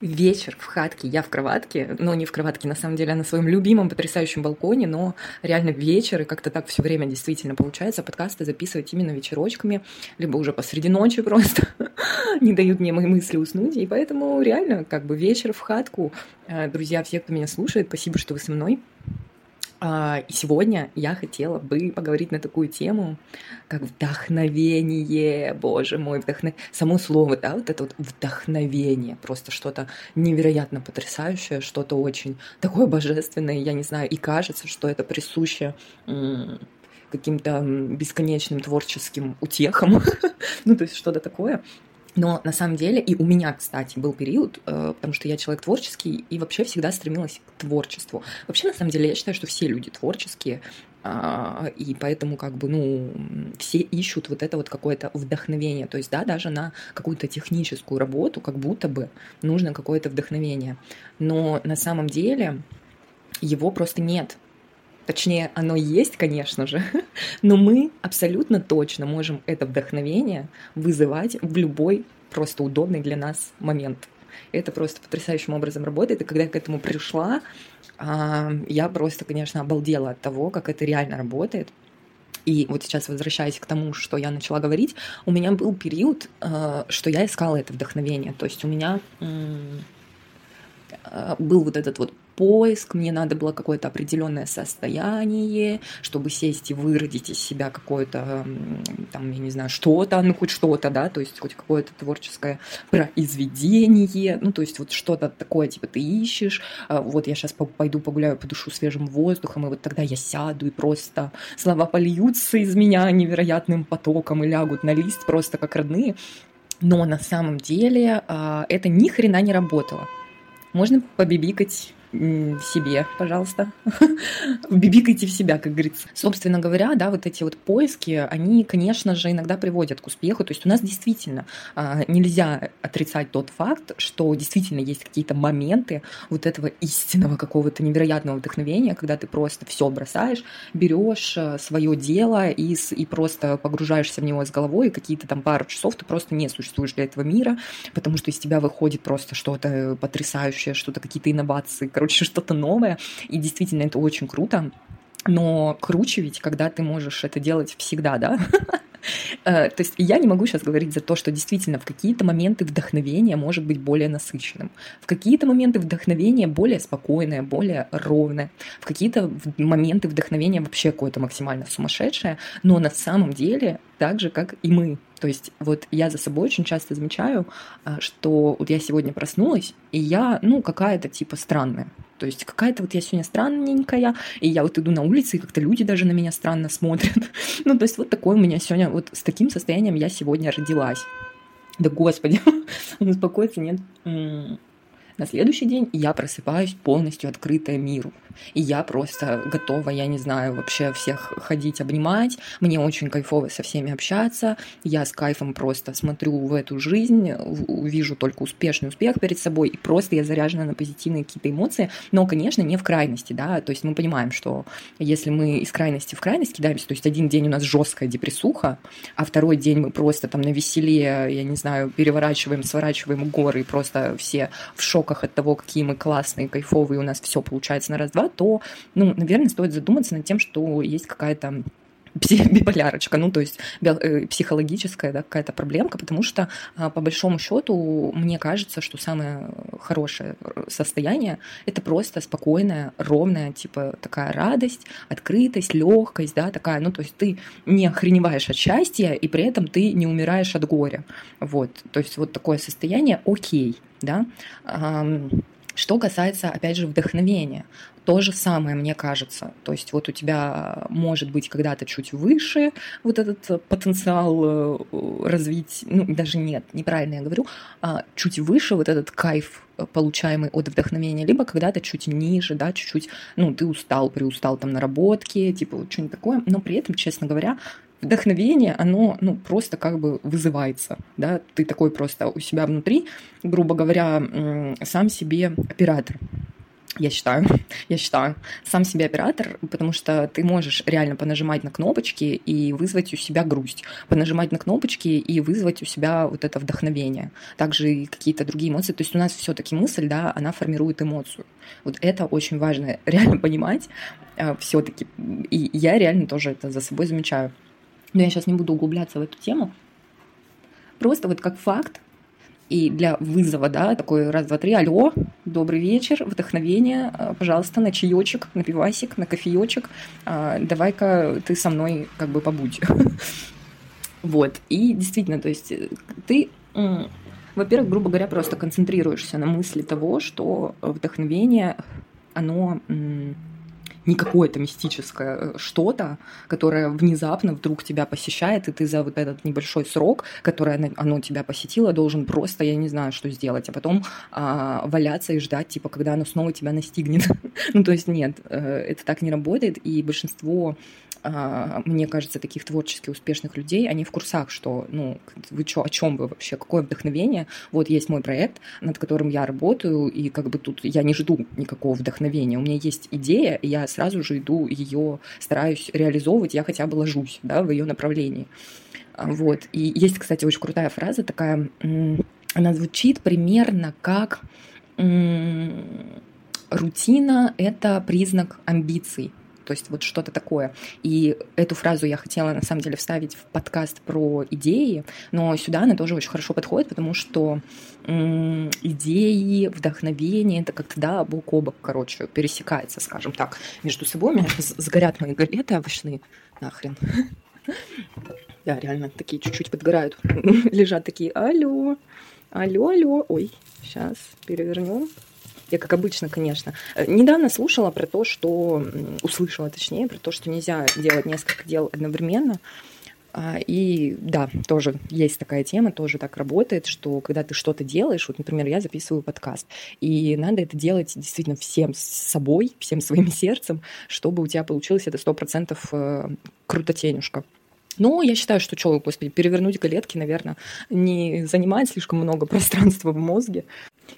Вечер в хатке, я в кроватке, но не в кроватке, на самом деле, а на своем любимом потрясающем балконе, но реально вечер, и как-то так все время действительно получается подкасты записывать именно вечерочками, либо уже посреди ночи просто не дают мне мои мысли уснуть, и поэтому реально как бы вечер в хатку. Э, друзья, все, кто меня слушает, спасибо, что вы со мной. А, и сегодня я хотела бы поговорить на такую тему, как вдохновение, боже мой, вдохно... само слово, да, вот это вот вдохновение, просто что-то невероятно потрясающее, что-то очень такое божественное, я не знаю, и кажется, что это присуще каким-то бесконечным творческим утехам, ну, то есть что-то такое. Но на самом деле, и у меня, кстати, был период, э, потому что я человек творческий и вообще всегда стремилась к творчеству. Вообще, на самом деле, я считаю, что все люди творческие, а, и поэтому как бы, ну, все ищут вот это вот какое-то вдохновение. То есть, да, даже на какую-то техническую работу как будто бы нужно какое-то вдохновение. Но на самом деле его просто нет. Точнее, оно есть, конечно же, но мы абсолютно точно можем это вдохновение вызывать в любой просто удобный для нас момент. Это просто потрясающим образом работает. И когда я к этому пришла, а, я просто, конечно, обалдела от того, как это реально работает. И вот сейчас возвращаясь к тому, что я начала говорить, у меня был период, а, что я искала это вдохновение. То есть у меня а, был вот этот вот поиск, мне надо было какое-то определенное состояние, чтобы сесть и выродить из себя какое-то, там, я не знаю, что-то, ну, хоть что-то, да, то есть хоть какое-то творческое произведение, ну, то есть вот что-то такое, типа, ты ищешь, а, вот я сейчас пойду погуляю, подышу свежим воздухом, и вот тогда я сяду, и просто слова польются из меня невероятным потоком и лягут на лист просто как родные, но на самом деле а, это ни хрена не работало. Можно побибикать себе, пожалуйста. Бибикайте в себя, как говорится. Собственно говоря, да, вот эти вот поиски, они, конечно же, иногда приводят к успеху. То есть у нас действительно а, нельзя отрицать тот факт, что действительно есть какие-то моменты вот этого истинного какого-то невероятного вдохновения, когда ты просто все бросаешь, берешь э, свое дело и, и просто погружаешься в него с головой, и какие-то там пару часов ты просто не существуешь для этого мира, потому что из тебя выходит просто что-то потрясающее, что-то какие-то инновации, короче, что-то новое. И действительно, это очень круто. Но круче ведь, когда ты можешь это делать всегда, да? Э, то есть я не могу сейчас говорить за то, что действительно в какие-то моменты вдохновения может быть более насыщенным, в какие-то моменты вдохновения более спокойное, более ровное, в какие-то моменты вдохновения вообще какое-то максимально сумасшедшее, но на самом деле так же, как и мы. То есть вот я за собой очень часто замечаю, а, что вот я сегодня проснулась, и я, ну, какая-то типа странная. То есть какая-то вот я сегодня странненькая, и я вот иду на улице, и как-то люди даже на меня странно смотрят. ну, то есть вот такое у меня сегодня, вот с таким состоянием я сегодня родилась. Да господи, успокоиться нет. На следующий день я просыпаюсь полностью открытая миру. И я просто готова, я не знаю, вообще всех ходить, обнимать. Мне очень кайфово со всеми общаться. Я с кайфом просто смотрю в эту жизнь, вижу только успешный успех перед собой, и просто я заряжена на позитивные какие-то эмоции. Но, конечно, не в крайности, да. То есть мы понимаем, что если мы из крайности в крайность кидаемся, то есть один день у нас жесткая депрессуха, а второй день мы просто там на веселе, я не знаю, переворачиваем, сворачиваем горы, и просто все в шок шоках от того, какие мы классные, кайфовые, у нас все получается на раз-два, то, ну, наверное, стоит задуматься над тем, что есть какая-то биполярочка, ну, то есть э, психологическая да, какая-то проблемка, потому что, а, по большому счету, мне кажется, что самое хорошее состояние — это просто спокойная, ровная, типа, такая радость, открытость, легкость, да, такая, ну, то есть ты не охреневаешь от счастья, и при этом ты не умираешь от горя, вот, то есть вот такое состояние окей, да, что касается, опять же, вдохновения, то же самое, мне кажется. То есть вот у тебя может быть когда-то чуть выше вот этот потенциал э, развить, ну даже нет, неправильно я говорю, а чуть выше вот этот кайф э, получаемый от вдохновения, либо когда-то чуть ниже, да, чуть-чуть, ну, ты устал, приустал там наработки, типа вот что-нибудь такое, но при этом, честно говоря, вдохновение, оно, ну, просто как бы вызывается, да, ты такой просто у себя внутри, грубо говоря, сам себе оператор, я считаю, я считаю, сам себе оператор, потому что ты можешь реально понажимать на кнопочки и вызвать у себя грусть, понажимать на кнопочки и вызвать у себя вот это вдохновение, также и какие-то другие эмоции. То есть у нас все-таки мысль, да, она формирует эмоцию. Вот это очень важно реально понимать э, все-таки. И я реально тоже это за собой замечаю. Но я сейчас не буду углубляться в эту тему. Просто вот как факт, и для вызова, да, такой раз, два, три, алло, добрый вечер, вдохновение, а, пожалуйста, на чаечек, на пивасик, на кофеечек, а, давай-ка ты со мной как бы побудь. Вот, и действительно, то есть э, ты, во-первых, грубо говоря, просто концентрируешься на мысли того, что вдохновение, оно не какое-то мистическое э, что-то, которое внезапно вдруг тебя посещает, и ты за вот этот небольшой срок, который оно, тебя посетило, должен просто, я не знаю, что сделать, а потом а, валяться и ждать, типа, когда оно снова тебя настигнет. ну, то есть нет, э, это так не работает, и большинство мне кажется, таких творчески успешных людей, они в курсах, что, ну, вы что, о чем вы вообще, какое вдохновение? Вот есть мой проект, над которым я работаю, и как бы тут я не жду никакого вдохновения. У меня есть идея, и я сразу же иду ее, стараюсь реализовывать, я хотя бы ложусь, да, в ее направлении. А, вот. И есть, кстати, очень крутая фраза такая, она звучит примерно как рутина – это признак амбиций то есть вот что-то такое. И эту фразу я хотела на самом деле вставить в подкаст про идеи, но сюда она тоже очень хорошо подходит, потому что м- идеи, вдохновение, это как-то, да, бок о бок, короче, пересекается, скажем так, между собой. У меня сгорят мои галеты овощные, нахрен. Да, реально, такие чуть-чуть подгорают. Лежат такие, алло, алло, алло. Ой, сейчас перевернем. Я, как обычно, конечно. Э, недавно слушала про то, что... Услышала, точнее, про то, что нельзя делать несколько дел одновременно. А, и да, тоже есть такая тема, тоже так работает, что когда ты что-то делаешь, вот, например, я записываю подкаст, и надо это делать действительно всем собой, всем своим сердцем, чтобы у тебя получилось это сто процентов э, крутотенюшка. Но я считаю, что что, господи, перевернуть галетки, наверное, не занимает слишком много пространства в мозге.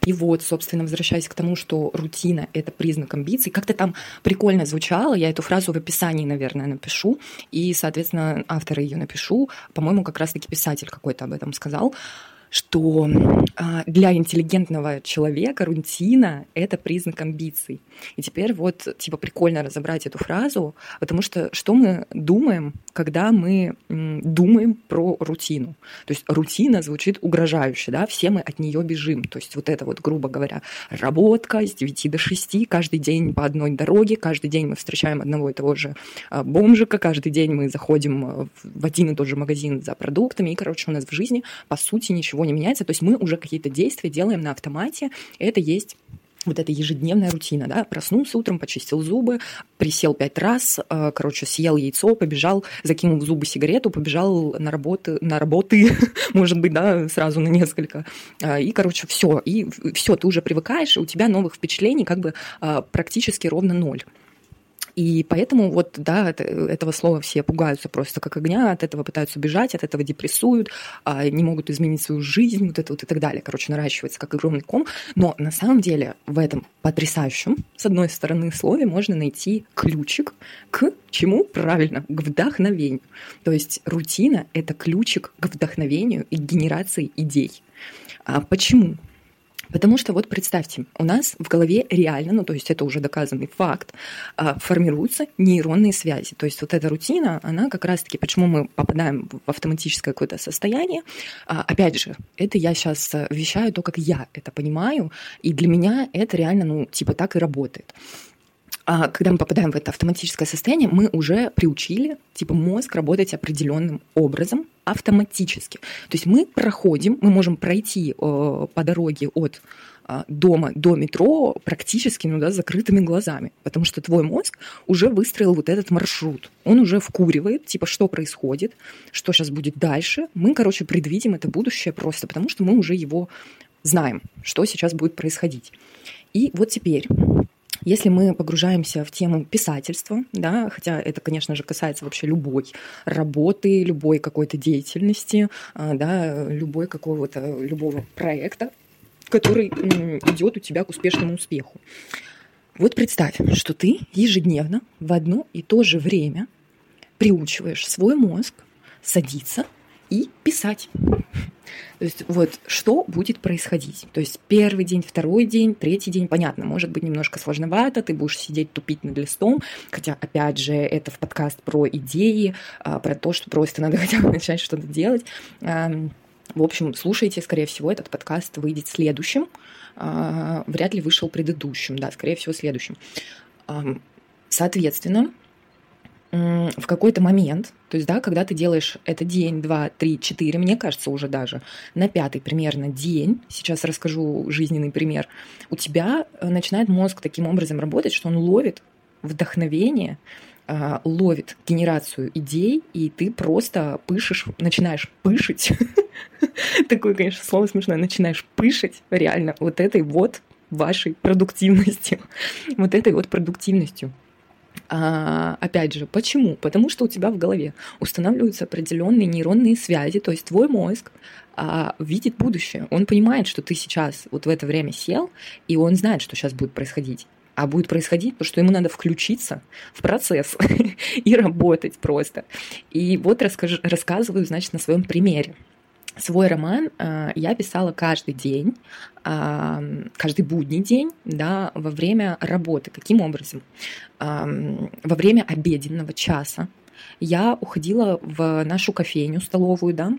И вот, собственно, возвращаясь к тому, что рутина – это признак амбиций, как-то там прикольно звучало, я эту фразу в описании, наверное, напишу, и, соответственно, автора ее напишу. По-моему, как раз-таки писатель какой-то об этом сказал что а, для интеллигентного человека рутина – это признак амбиций. И теперь вот, типа, прикольно разобрать эту фразу, потому что что мы думаем, когда мы думаем про рутину? То есть рутина звучит угрожающе, да, все мы от нее бежим. То есть вот это вот, грубо говоря, работка с 9 до 6, каждый день по одной дороге, каждый день мы встречаем одного и того же а, бомжика, каждый день мы заходим а, в один и тот же магазин за продуктами, и, короче, у нас в жизни, по сути, ничего ничего не меняется. То есть мы уже какие-то действия делаем на автомате. Это есть вот эта ежедневная рутина, да, проснулся утром, почистил зубы, присел пять раз, э, короче, съел яйцо, побежал, закинул в зубы сигарету, побежал на работы, на работы, может быть, да, сразу на несколько, э, и, короче, все, и все, ты уже привыкаешь, и у тебя новых впечатлений как бы э, практически ровно ноль. И поэтому вот, да, это, этого слова все пугаются просто как огня, от этого пытаются бежать, от этого депрессуют, а, не могут изменить свою жизнь, вот это вот и так далее. Короче, наращивается как огромный ком. Но на самом деле в этом потрясающем, с одной стороны, слове можно найти ключик к чему? Правильно, к вдохновению. То есть рутина – это ключик к вдохновению и генерации идей. А почему? Потому что вот представьте, у нас в голове реально, ну то есть это уже доказанный факт, а, формируются нейронные связи. То есть вот эта рутина, она как раз-таки, почему мы попадаем в автоматическое какое-то состояние, а, опять же, это я сейчас вещаю то, как я это понимаю, и для меня это реально, ну типа так и работает. А когда мы попадаем в это автоматическое состояние, мы уже приучили типа мозг работать определенным образом автоматически. То есть мы проходим, мы можем пройти э, по дороге от э, дома до метро практически ну, да, закрытыми глазами, потому что твой мозг уже выстроил вот этот маршрут. Он уже вкуривает, типа, что происходит, что сейчас будет дальше. Мы, короче, предвидим это будущее просто, потому что мы уже его знаем, что сейчас будет происходить. И вот теперь если мы погружаемся в тему писательства, да, хотя это, конечно же, касается вообще любой работы, любой какой-то деятельности, а, да, любой какого-то, любого проекта, который идет у тебя к успешному успеху. Вот представь, что ты ежедневно в одно и то же время приучиваешь свой мозг садиться и писать. То есть вот что будет происходить. То есть первый день, второй день, третий день, понятно, может быть немножко сложновато, ты будешь сидеть тупить над листом, хотя, опять же, это в подкаст про идеи, а, про то, что просто надо хотя бы начать что-то делать. В общем, слушайте, скорее всего, этот подкаст выйдет следующим. А, вряд ли вышел предыдущим, да, скорее всего, следующим. Соответственно, в какой-то момент, то есть, да, когда ты делаешь это день, два, три, четыре, мне кажется, уже даже на пятый примерно день, сейчас расскажу жизненный пример, у тебя э, начинает мозг таким образом работать, что он ловит вдохновение, а, ловит генерацию идей, и ты просто пышешь, начинаешь пышить. Такое, конечно, слово смешное, начинаешь пышить реально вот этой вот вашей продуктивностью. Вот этой вот продуктивностью. А, опять же, почему? Потому что у тебя в голове устанавливаются определенные нейронные связи, то есть твой мозг а, видит будущее. Он понимает, что ты сейчас вот в это время сел, и он знает, что сейчас будет происходить. А будет происходить то, что ему надо включиться в процесс и работать просто. И вот расскажу, рассказываю, значит, на своем примере. Свой роман э, я писала каждый день, э, каждый будний день, да, во время работы. Каким образом? Э, во время обеденного часа я уходила в нашу кофейню, столовую, да.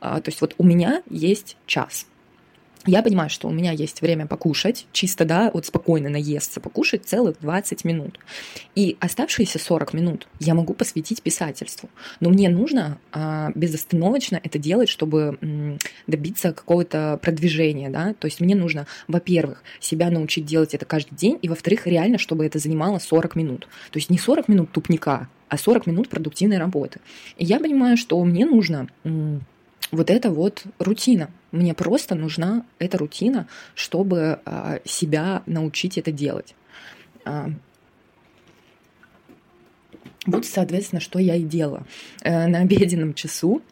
Э, то есть вот у меня есть час я понимаю, что у меня есть время покушать, чисто, да, вот спокойно наесться, покушать целых 20 минут. И оставшиеся 40 минут я могу посвятить писательству. Но мне нужно а, безостановочно это делать, чтобы м, добиться какого-то продвижения, да. То есть мне нужно, во-первых, себя научить делать это каждый день, и во-вторых, реально, чтобы это занимало 40 минут. То есть не 40 минут тупника, а 40 минут продуктивной работы. И я понимаю, что мне нужно... М, вот это вот рутина. Мне просто нужна эта рутина, чтобы а, себя научить это делать. А, вот, соответственно, что я и делала. Э, на обеденном часу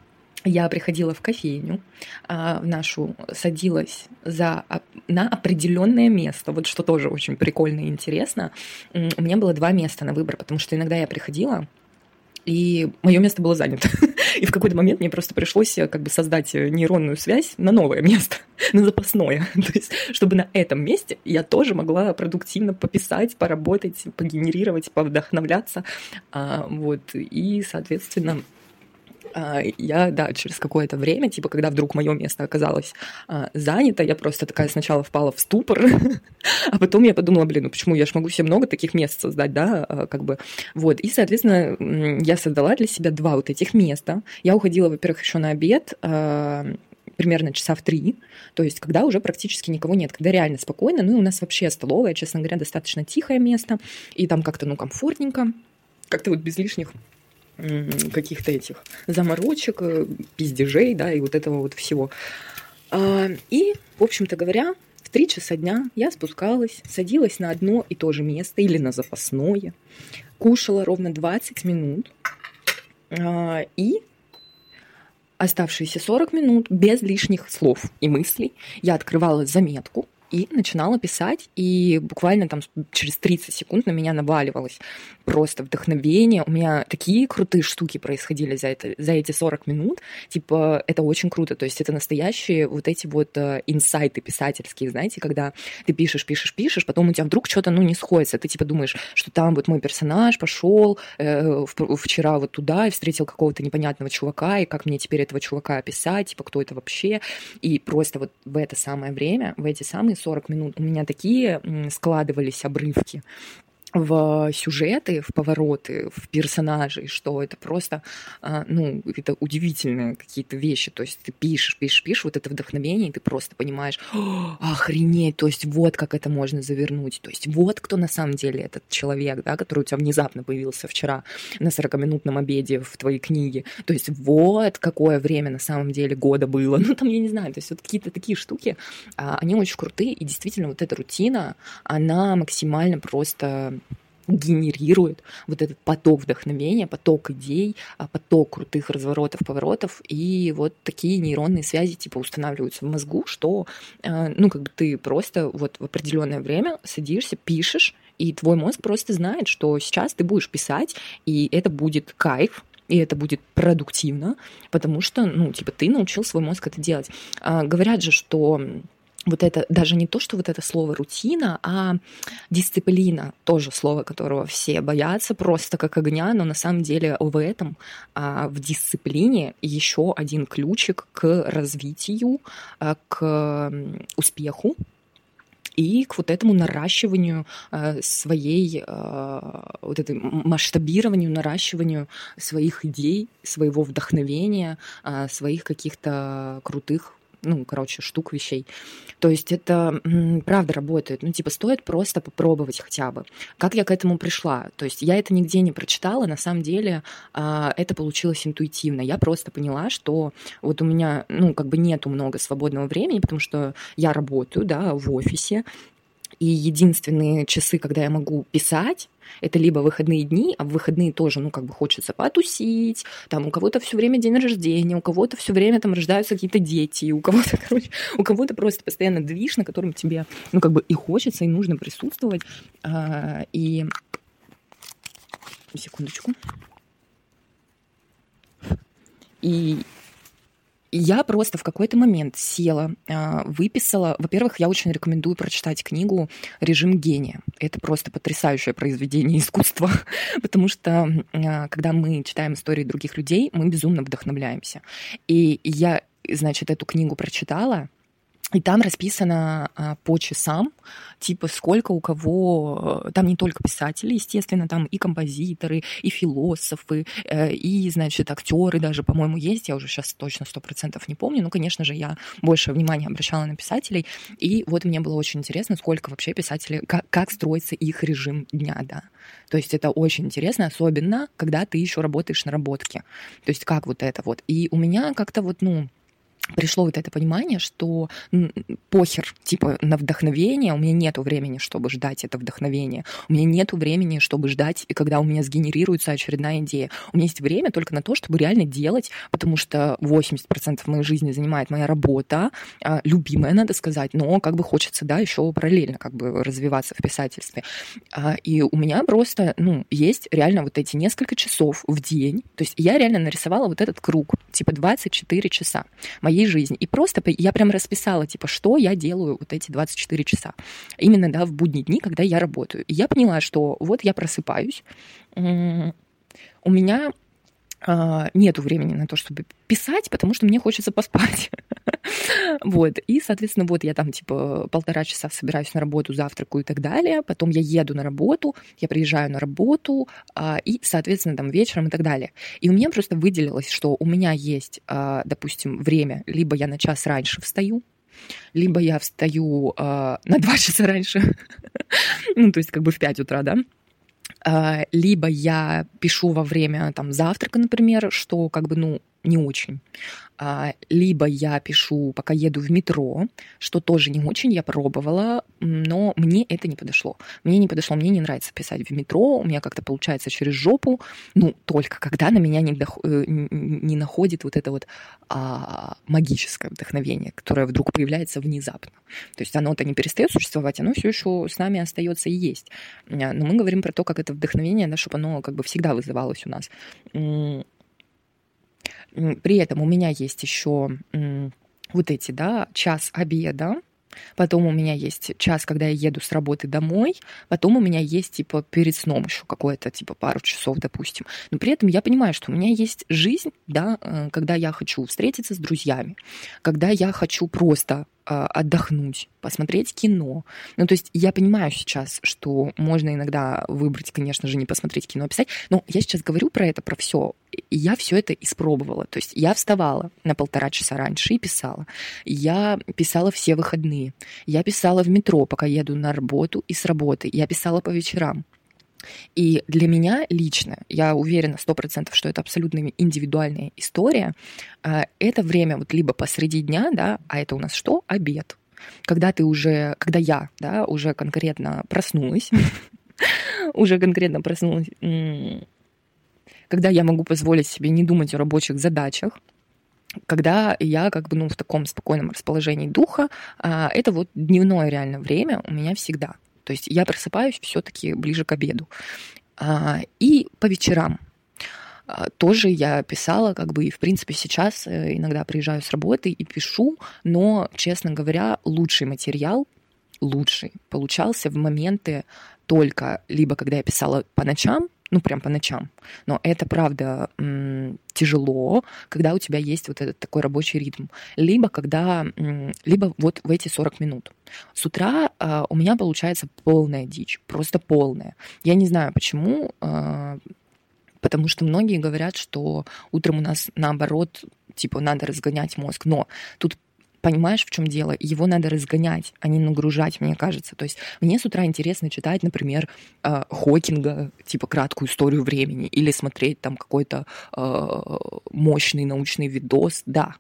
я приходила в кофейню а, в нашу, садилась за, на определенное место, вот что тоже очень прикольно и интересно. У меня было два места на выбор, потому что иногда я приходила, и мое место было занято. И в какой-то момент мне просто пришлось э, как бы создать э, нейронную связь на новое место, на запасное. То есть, чтобы на этом месте я тоже могла продуктивно пописать, поработать, погенерировать, повдохновляться. А, вот. И, соответственно, я, да, через какое-то время, типа, когда вдруг мое место оказалось а, занято, я просто такая сначала впала в ступор, а потом я подумала, блин, ну почему, я же могу себе много таких мест создать, да, а, как бы, вот, и, соответственно, я создала для себя два вот этих места. Я уходила, во-первых, еще на обед, примерно часа в три, то есть когда уже практически никого нет, когда реально спокойно, ну и у нас вообще столовая, честно говоря, достаточно тихое место, и там как-то, ну, комфортненько, как-то вот без лишних каких-то этих заморочек, э, пиздежей, да, и вот этого вот всего. А, и, в общем-то говоря, в три часа дня я спускалась, садилась на одно и то же место или на запасное, кушала ровно 20 минут, а, и оставшиеся 40 минут без лишних слов и мыслей я открывала заметку, и начинала писать, и буквально там через 30 секунд на меня наваливалось просто вдохновение. У меня такие крутые штуки происходили за, это, за эти 40 минут. Типа, это очень круто. То есть это настоящие вот эти вот э, инсайты писательские, знаете, когда ты пишешь, пишешь, пишешь, потом у тебя вдруг что-то, ну, не сходится. Ты типа думаешь, что там вот мой персонаж пошел э, вчера вот туда и встретил какого-то непонятного чувака, и как мне теперь этого чувака описать, типа, кто это вообще. И просто вот в это самое время, в эти самые 40 минут у меня такие складывались обрывки в сюжеты, в повороты, в персонажей, что это просто, а, ну, это удивительные какие-то вещи. То есть ты пишешь, пишешь, пишешь, вот это вдохновение, и ты просто понимаешь, охренеть, то есть вот как это можно завернуть, то есть вот кто на самом деле этот человек, да, который у тебя внезапно появился вчера на 40-минутном обеде в твоей книге, то есть вот какое время на самом деле года было, ну, там, я не знаю, то есть вот какие-то такие штуки, а, они очень крутые, и действительно вот эта рутина, она максимально просто генерирует вот этот поток вдохновения, поток идей, а, поток крутых разворотов, поворотов, и вот такие нейронные связи типа устанавливаются в мозгу, что, а, ну, как бы ты просто вот в определенное время садишься, пишешь, и твой мозг просто знает, что сейчас ты будешь писать, и это будет кайф, и это будет продуктивно, потому что, ну, типа, ты научил свой мозг это делать. А, говорят же, что вот это даже не то, что вот это слово рутина, а дисциплина, тоже слово, которого все боятся просто как огня, но на самом деле в этом, а, в дисциплине еще один ключик к развитию, а, к успеху, и к вот этому наращиванию а, своей, вот этой масштабированию, наращиванию своих идей, своего вдохновения, своих каких-то крутых ну, короче, штук вещей. То есть это правда работает. Ну, типа, стоит просто попробовать хотя бы. Как я к этому пришла? То есть я это нигде не прочитала, на самом деле а, это получилось интуитивно. Я просто поняла, что вот у меня, ну, как бы нету много свободного времени, потому что я работаю, да, в офисе, и единственные часы, когда я могу писать, это либо выходные дни, а в выходные тоже, ну, как бы хочется потусить, там у кого-то все время день рождения, у кого-то все время там рождаются какие-то дети, у кого-то, короче, у кого-то просто постоянно движ, на котором тебе, ну, как бы и хочется, и нужно присутствовать. А, и... Секундочку. И я просто в какой-то момент села, а, выписала. Во-первых, я очень рекомендую прочитать книгу «Режим гения». Это просто потрясающее произведение искусства, потому что а, когда мы читаем истории других людей, мы безумно вдохновляемся. И я, значит, эту книгу прочитала, и там расписано а, по часам, типа сколько у кого, э, там не только писатели, естественно, там и композиторы, и философы, э, и, значит, актеры даже, по-моему, есть, я уже сейчас точно сто процентов не помню, ну, конечно же, я больше внимания обращала на писателей, и вот мне было очень интересно, сколько вообще писателей, как, как строится их режим дня, да. То есть это очень интересно, особенно, когда ты еще работаешь на работке. То есть как вот это вот. И у меня как-то вот, ну, пришло вот это понимание, что похер, типа, на вдохновение, у меня нету времени, чтобы ждать это вдохновение, у меня нету времени, чтобы ждать, когда у меня сгенерируется очередная идея. У меня есть время только на то, чтобы реально делать, потому что 80% моей жизни занимает моя работа, а, любимая, надо сказать, но как бы хочется, да, еще параллельно как бы развиваться в писательстве. А, и у меня просто, ну, есть реально вот эти несколько часов в день, то есть я реально нарисовала вот этот круг, типа 24 часа моей моей жизни. И просто я прям расписала, типа, что я делаю вот эти 24 часа. Именно, да, в будние дни, когда я работаю. И я поняла, что вот я просыпаюсь, у меня нету времени на то, чтобы писать, потому что мне хочется поспать. вот. И, соответственно, вот я там, типа, полтора часа собираюсь на работу, завтракаю и так далее. Потом я еду на работу, я приезжаю на работу, а, и, соответственно, там вечером и так далее. И у меня просто выделилось, что у меня есть, а, допустим, время, либо я на час раньше встаю, либо я встаю на два часа раньше, ну, то есть как бы в 5 утра, да, а, либо я пишу во время там завтрака, например, что как бы, ну, не очень. А, либо я пишу, пока еду в метро, что тоже не очень, я пробовала, но мне это не подошло. Мне не подошло, мне не нравится писать в метро, у меня как-то получается через жопу, ну, только когда на меня не, дох... Э, не находит вот это вот а, магическое вдохновение, которое вдруг появляется внезапно. То есть оно-то не перестает существовать, оно все еще с нами остается и есть. Но мы говорим про то, как это вдохновение, да, чтобы оно как бы всегда вызывалось у нас. При этом у меня есть еще вот эти, да, час обеда, Потом у меня есть час, когда я еду с работы домой. Потом у меня есть, типа, перед сном еще какое-то, типа, пару часов, допустим. Но при этом я понимаю, что у меня есть жизнь, да, э, когда я хочу встретиться с друзьями, когда я хочу просто отдохнуть, посмотреть кино. Ну, то есть я понимаю сейчас, что можно иногда выбрать, конечно же, не посмотреть кино, а писать, но я сейчас говорю про это, про все. Я все это испробовала. То есть я вставала на полтора часа раньше и писала. Я писала все выходные. Я писала в метро, пока еду на работу и с работы. Я писала по вечерам. И для меня лично, я уверена сто процентов, что это абсолютно индивидуальная история, а, это время вот либо посреди дня, да, а это у нас что? Обед. Когда ты уже, когда я, да, уже конкретно проснулась, уже конкретно проснулась. Когда я могу позволить себе не думать о рабочих задачах, когда я как бы ну, в таком спокойном расположении духа, а, это вот дневное реально время у меня всегда. То есть я просыпаюсь все-таки ближе к обеду. А, и по вечерам а, тоже я писала, как бы, и, в принципе, сейчас э, иногда приезжаю с работы и пишу, но, честно говоря, лучший материал, лучший, получался в моменты только либо когда я писала по ночам, ну, прям по ночам. Но это, правда, тяжело, когда у тебя есть вот этот такой рабочий ритм. Либо когда, либо вот в эти 40 минут. С утра э, у меня получается полная дичь, просто полная. Я не знаю, почему, э, потому что многие говорят, что утром у нас наоборот, типа, надо разгонять мозг. Но тут понимаешь, в чем дело? Его надо разгонять, а не нагружать, мне кажется. То есть мне с утра интересно читать, например, э, Хокинга, типа краткую историю времени, или смотреть там какой-то э, мощный научный видос, да.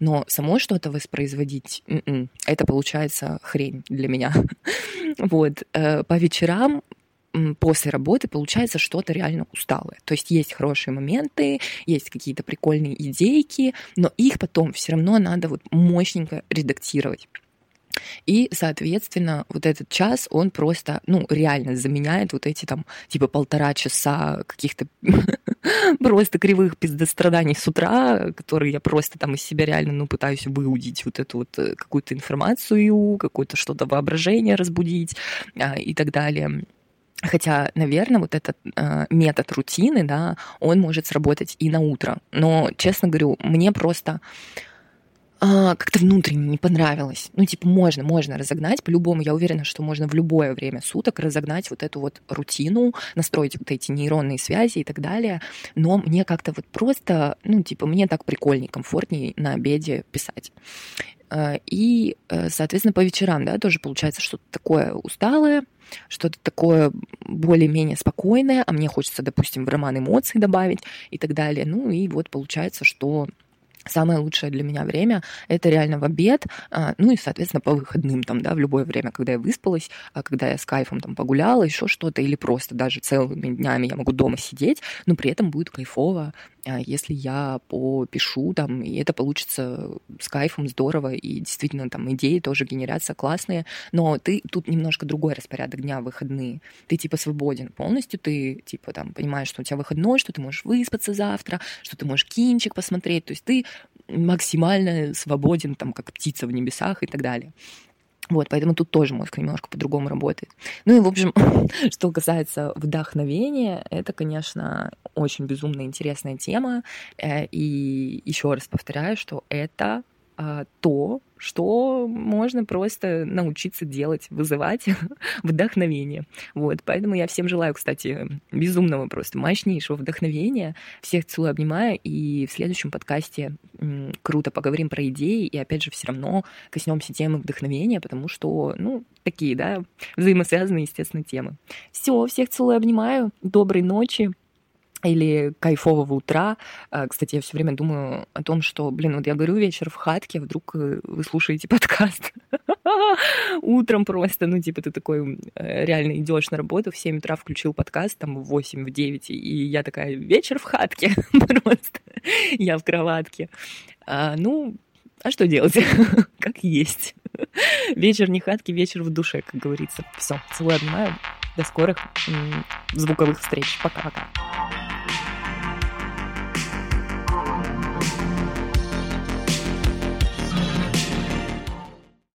Но само что-то воспроизводить, м-м, это получается хрень для меня. Вот. Э, по вечерам после работы получается что-то реально усталое. То есть есть хорошие моменты, есть какие-то прикольные идейки, но их потом все равно надо вот мощненько редактировать. И, соответственно, вот этот час, он просто, ну, реально заменяет вот эти там, типа, полтора часа каких-то просто кривых пиздостраданий с утра, которые я просто там из себя реально, ну, пытаюсь выудить вот эту вот э, какую-то информацию, какое-то что-то воображение разбудить а, и так далее. Хотя, наверное, вот этот э, метод рутины, да, он может сработать и на утро. Но, честно говорю, мне просто э, как-то внутренне не понравилось. Ну, типа, можно, можно разогнать. По-любому, я уверена, что можно в любое время суток разогнать вот эту вот рутину, настроить вот эти нейронные связи и так далее. Но мне как-то вот просто, ну, типа, мне так прикольнее, комфортнее на обеде писать. Э, и, э, соответственно, по вечерам, да, тоже получается что-то такое усталое, что-то такое более-менее спокойное, а мне хочется, допустим, в роман эмоций добавить и так далее. Ну и вот получается, что Самое лучшее для меня время — это реально в обед, а, ну и, соответственно, по выходным, там, да, в любое время, когда я выспалась, а, когда я с кайфом там погуляла, еще что-то, или просто даже целыми днями я могу дома сидеть, но при этом будет кайфово, если я попишу там, и это получится с кайфом здорово, и действительно там идеи тоже генерятся классные, но ты тут немножко другой распорядок дня, выходные. Ты типа свободен полностью, ты типа там понимаешь, что у тебя выходной, что ты можешь выспаться завтра, что ты можешь кинчик посмотреть, то есть ты максимально свободен, там, как птица в небесах и так далее. Вот, поэтому тут тоже мозг немножко по-другому работает. Ну и, в общем, что касается вдохновения, это, конечно, очень безумно интересная тема. Э, и еще раз повторяю, что это то, что можно просто научиться делать, вызывать вдохновение. Вот, поэтому я всем желаю, кстати, безумного просто мощнейшего вдохновения. Всех целую, обнимаю, и в следующем подкасте круто поговорим про идеи, и опять же все равно коснемся темы вдохновения, потому что, ну, такие, да, взаимосвязанные, естественно, темы. Все, всех целую, обнимаю, доброй ночи, или кайфового утра. А, кстати, я все время думаю о том, что, блин, вот я говорю вечер в хатке, вдруг э, вы слушаете подкаст утром просто, ну, типа, ты такой э, реально идешь на работу, в 7 утра включил подкаст, там, в 8, в 9, и я такая, вечер в хатке просто, я в кроватке. А, ну, а что делать? как есть. вечер не хатки, вечер в душе, как говорится. Все, целую, обнимаю. До скорых звуковых встреч. Пока-пока.